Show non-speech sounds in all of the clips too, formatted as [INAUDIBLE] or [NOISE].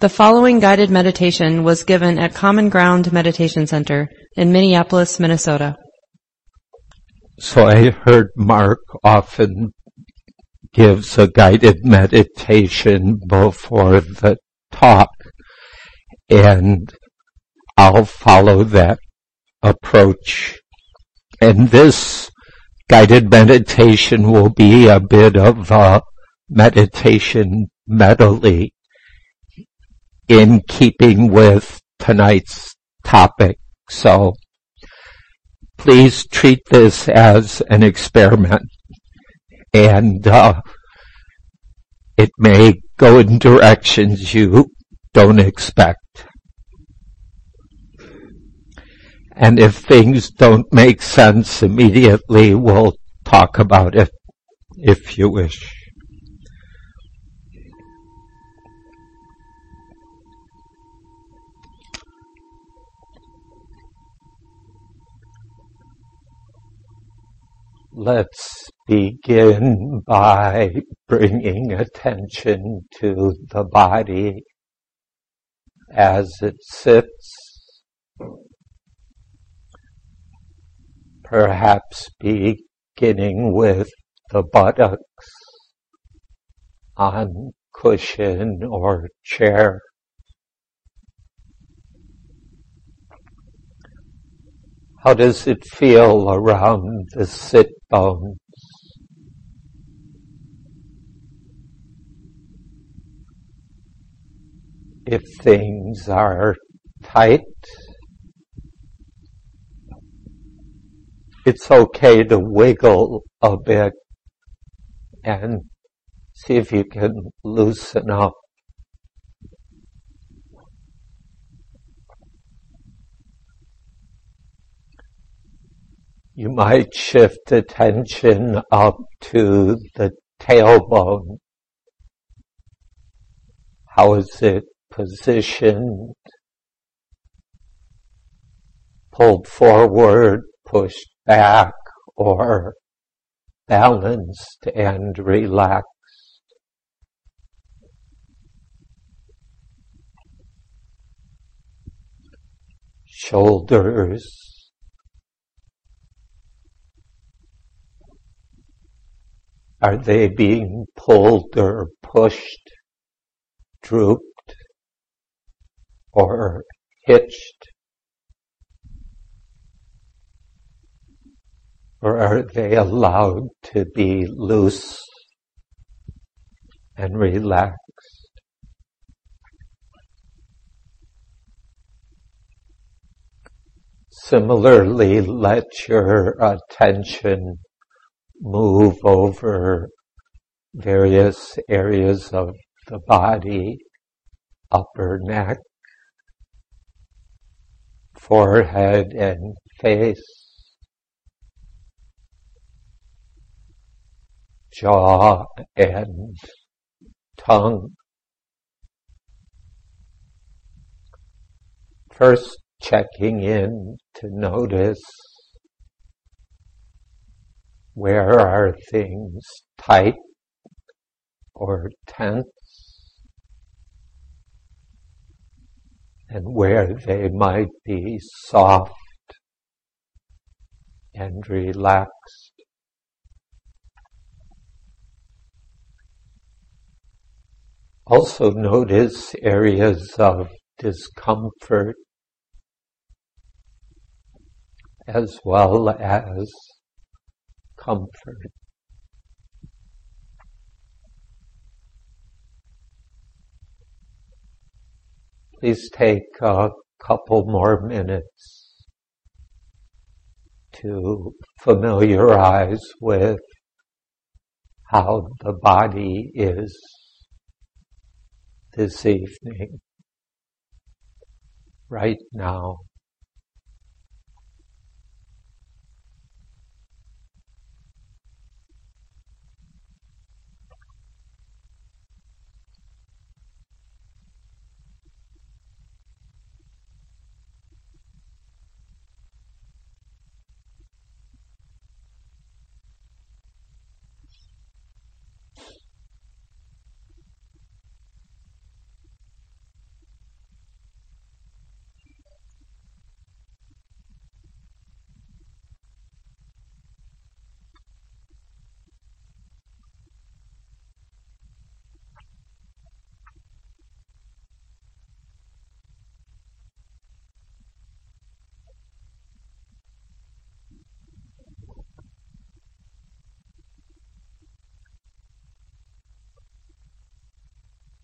The following guided meditation was given at Common Ground Meditation Center in Minneapolis, Minnesota. So I heard Mark often gives a guided meditation before the talk and I'll follow that approach. And this guided meditation will be a bit of a meditation medley in keeping with tonight's topic. So please treat this as an experiment and uh, it may go in directions you don't expect. And if things don't make sense immediately, we'll talk about it if you wish. Let's begin by bringing attention to the body as it sits. Perhaps beginning with the buttocks on cushion or chair. How does it feel around the sit bones? If things are tight, it's okay to wiggle a bit and see if you can loosen up. You might shift attention up to the tailbone. How is it positioned? Pulled forward, pushed back, or balanced and relaxed. Shoulders Are they being pulled or pushed, drooped, or hitched? Or are they allowed to be loose and relaxed? Similarly, let your attention move over various areas of the body, upper neck, forehead and face, jaw and tongue. First checking in to notice where are things tight or tense? And where they might be soft and relaxed. Also notice areas of discomfort as well as comfort. Please take a couple more minutes to familiarize with how the body is this evening, right now.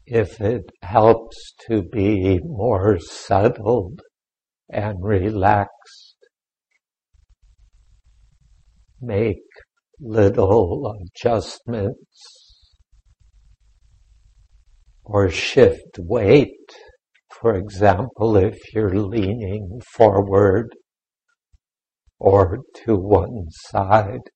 If it helps to be more settled and relaxed, make little adjustments or shift weight. For example, if you're leaning forward or to one side.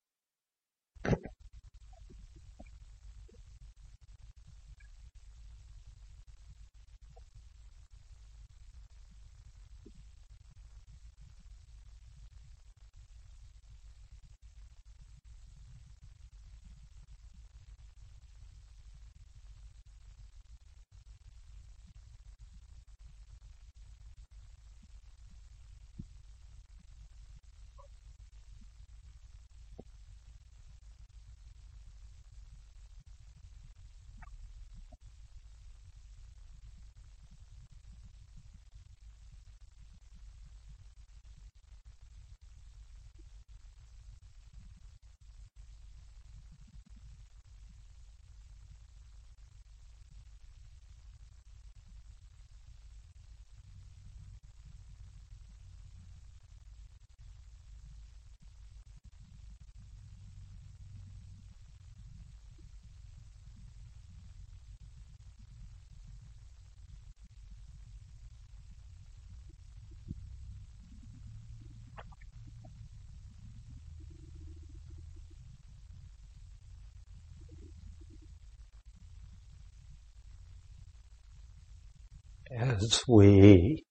As we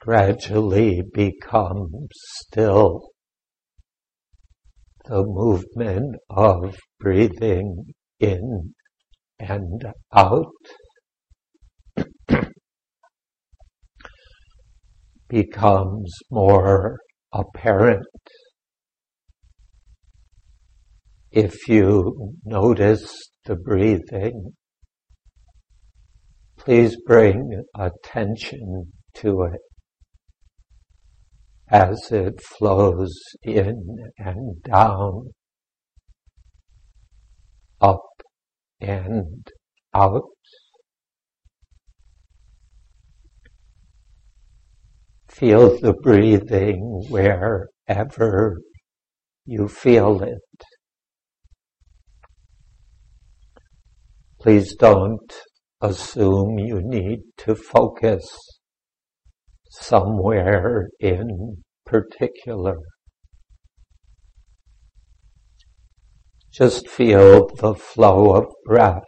gradually become still, the movement of breathing in and out [CLEARS THROAT] becomes more apparent. If you notice the breathing Please bring attention to it as it flows in and down, up and out. Feel the breathing wherever you feel it. Please don't assume you need to focus somewhere in particular. Just feel the flow of breath.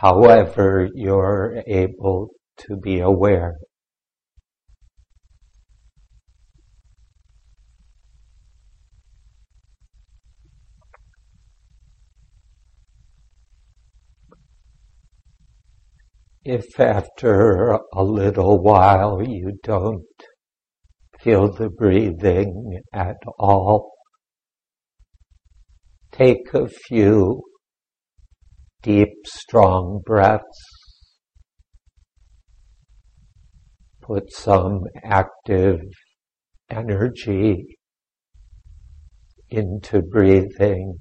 However you're able to be aware. If after a little while you don't feel the breathing at all, take a few deep, strong breaths. Put some active energy into breathing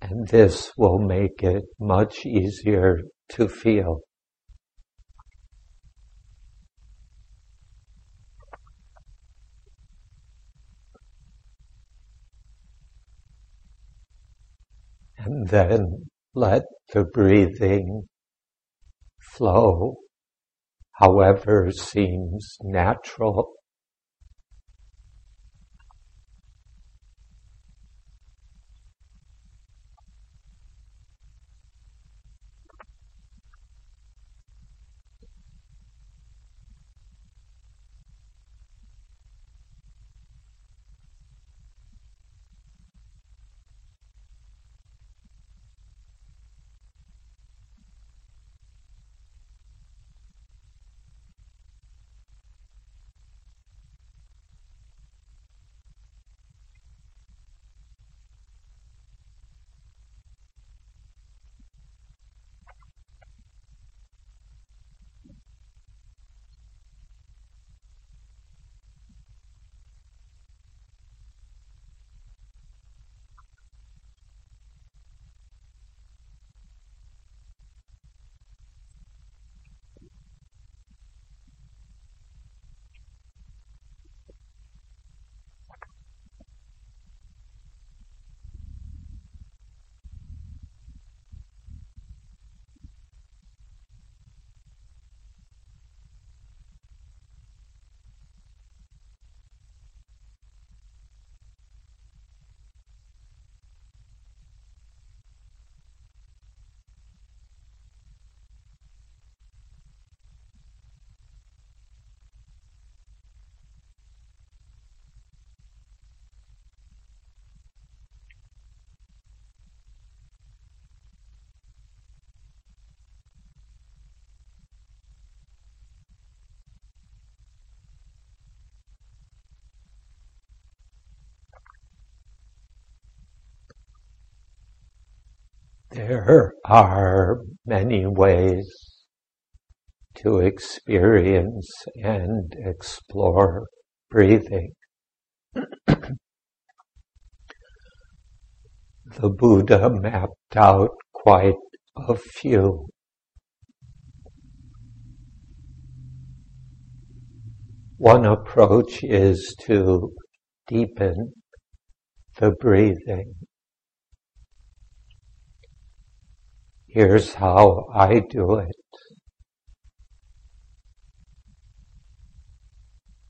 and this will make it much easier to feel. And then let the breathing flow however seems natural There are many ways to experience and explore breathing. [CLEARS THROAT] the Buddha mapped out quite a few. One approach is to deepen the breathing. Here's how I do it.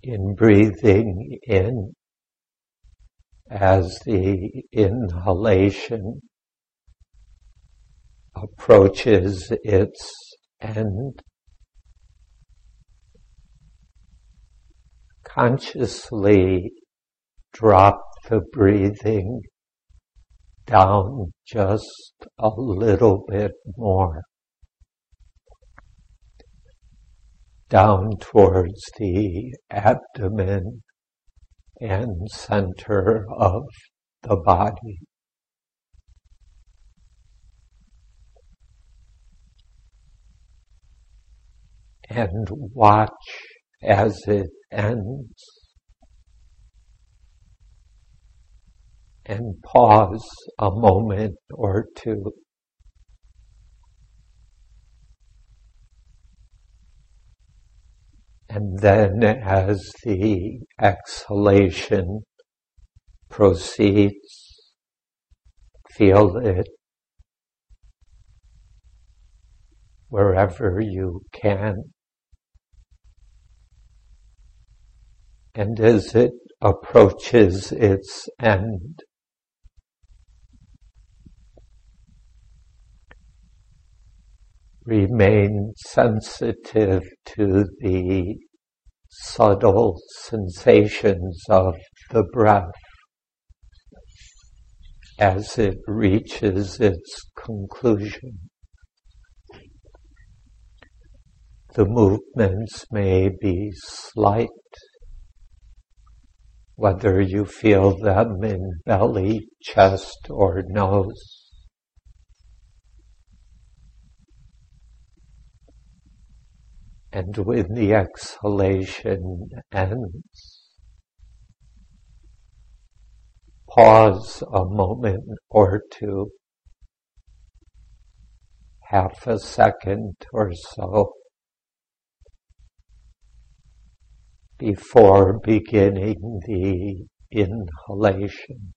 In breathing in as the inhalation approaches its end, consciously drop the breathing down just a little bit more. Down towards the abdomen and center of the body. And watch as it ends. And pause a moment or two. And then as the exhalation proceeds, feel it wherever you can. And as it approaches its end, remain sensitive to the subtle sensations of the breath as it reaches its conclusion. The movements may be slight, whether you feel them in belly, chest, or nose. And when the exhalation ends, pause a moment or two, half a second or so, before beginning the inhalation.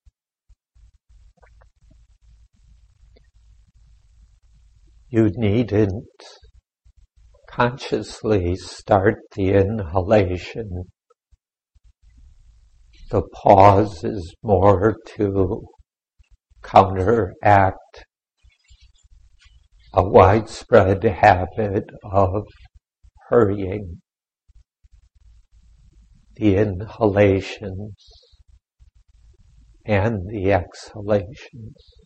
You needn't consciously start the inhalation. The pause is more to counteract a widespread habit of hurrying the inhalations and the exhalations.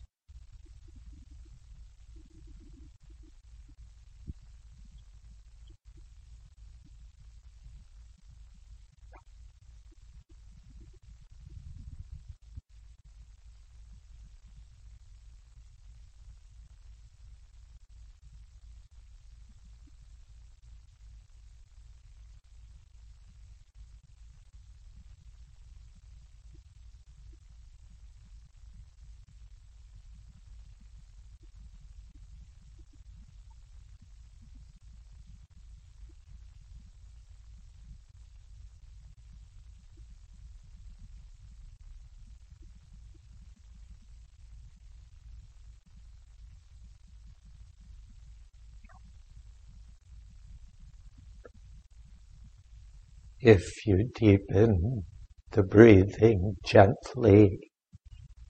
If you deepen the breathing gently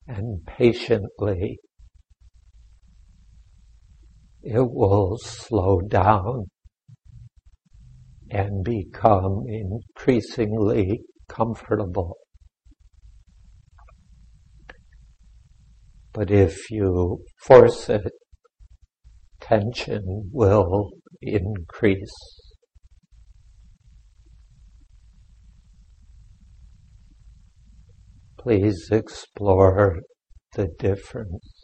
and patiently, it will slow down and become increasingly comfortable. But if you force it, tension will increase. Please explore the difference.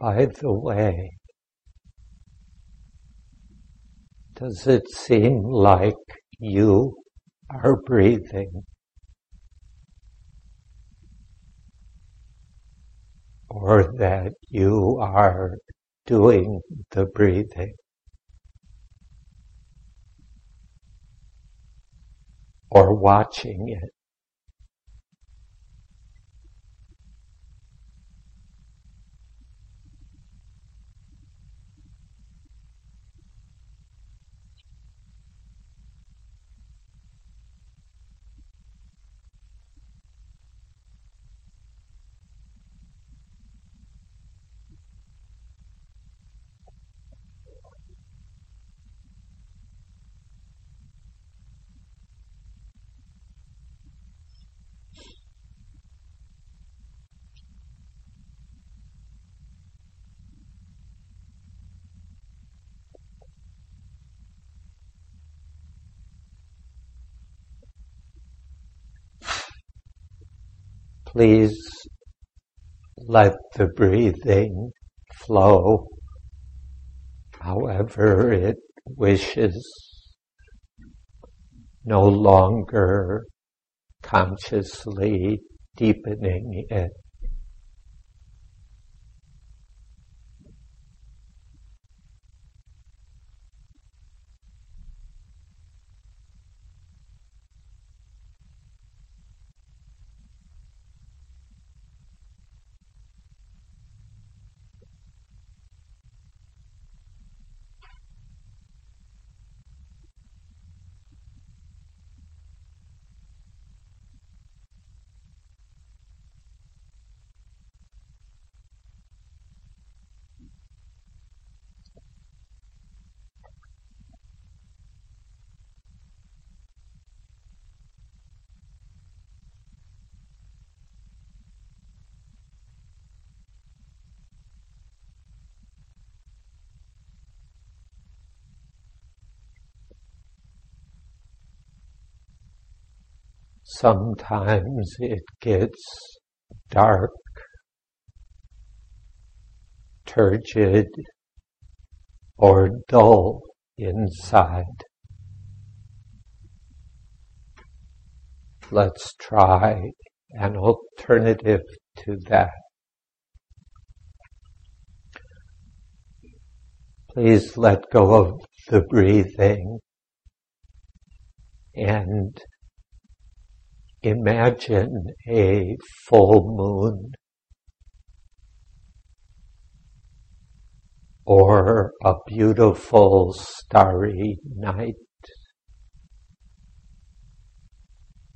By the way, does it seem like you are breathing? Or that you are doing the breathing? Or watching it? Please let the breathing flow however it wishes, no longer consciously deepening it. Sometimes it gets dark, turgid, or dull inside. Let's try an alternative to that. Please let go of the breathing and Imagine a full moon or a beautiful starry night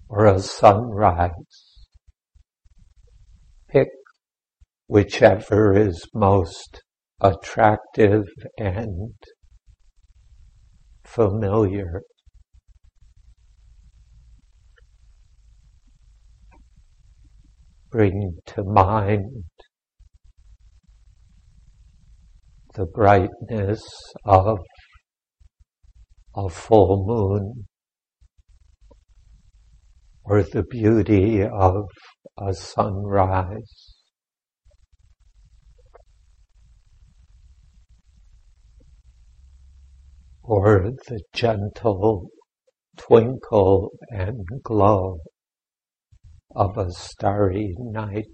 or a sunrise. Pick whichever is most attractive and familiar. Bring to mind the brightness of a full moon or the beauty of a sunrise. Or the gentle twinkle and glow of a starry night.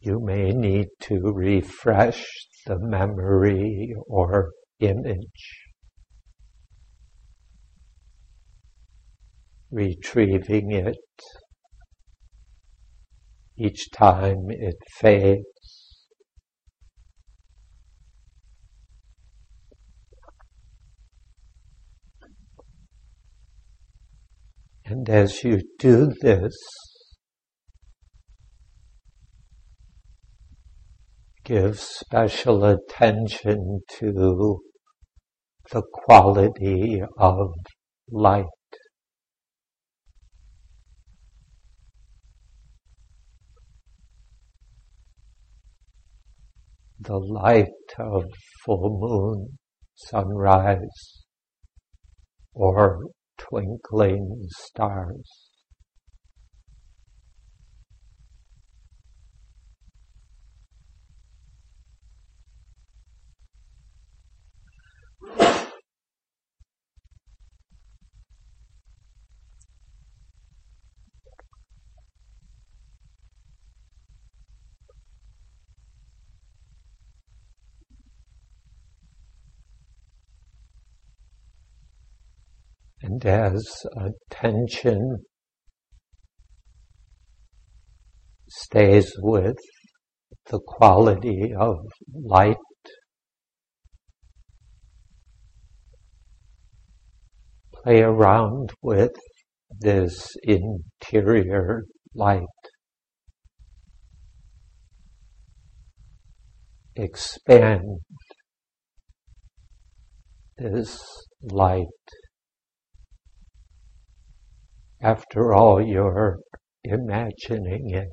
You may need to refresh the memory or image, retrieving it each time it fades. And as you do this, give special attention to the quality of light. The light of full moon, sunrise, or twinkling stars. And as attention stays with the quality of light, play around with this interior light. Expand this light. After all, you're imagining it.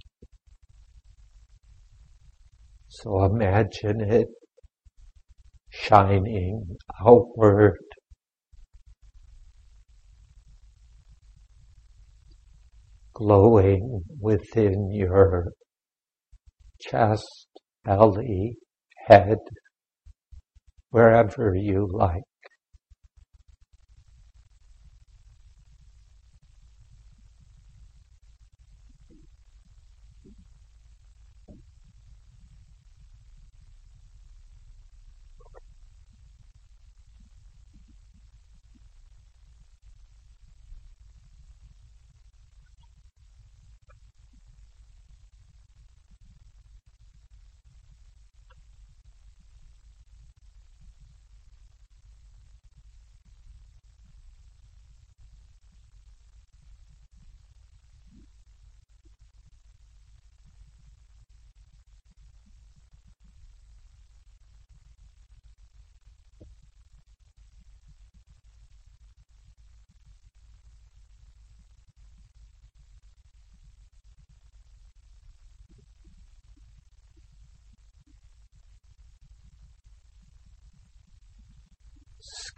So imagine it shining outward glowing within your chest, belly, head, wherever you like.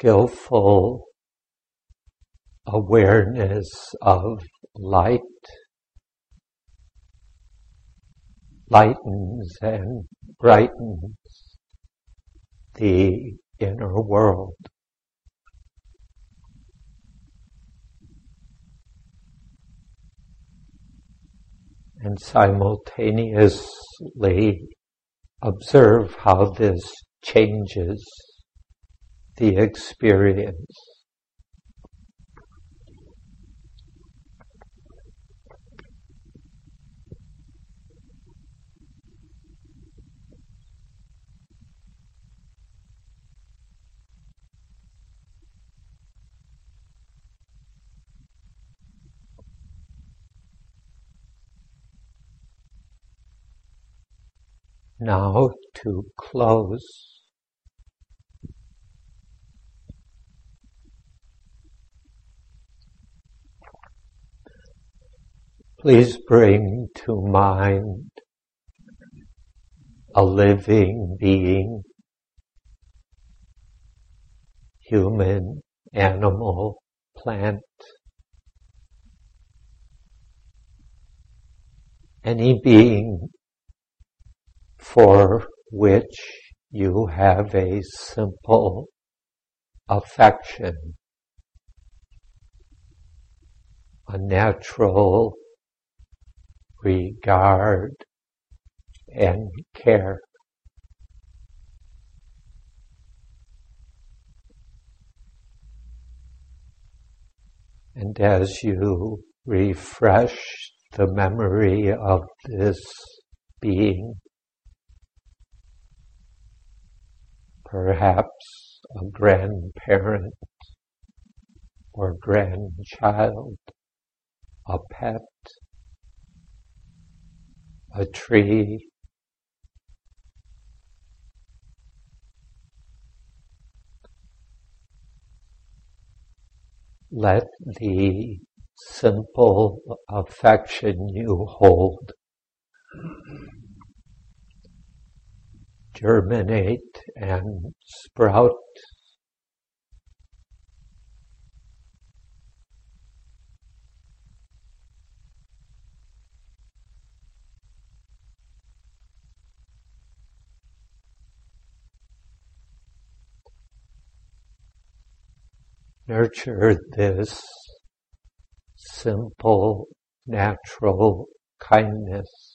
Skillful awareness of light lightens and brightens the inner world. And simultaneously observe how this changes the experience. Now to close Please bring to mind a living being, human, animal, plant, any being for which you have a simple affection, a natural regard, and care. And as you refresh the memory of this being, perhaps a grandparent or grandchild, a pet, a tree, let the simple affection you hold germinate and sprout nurture this simple, natural kindness.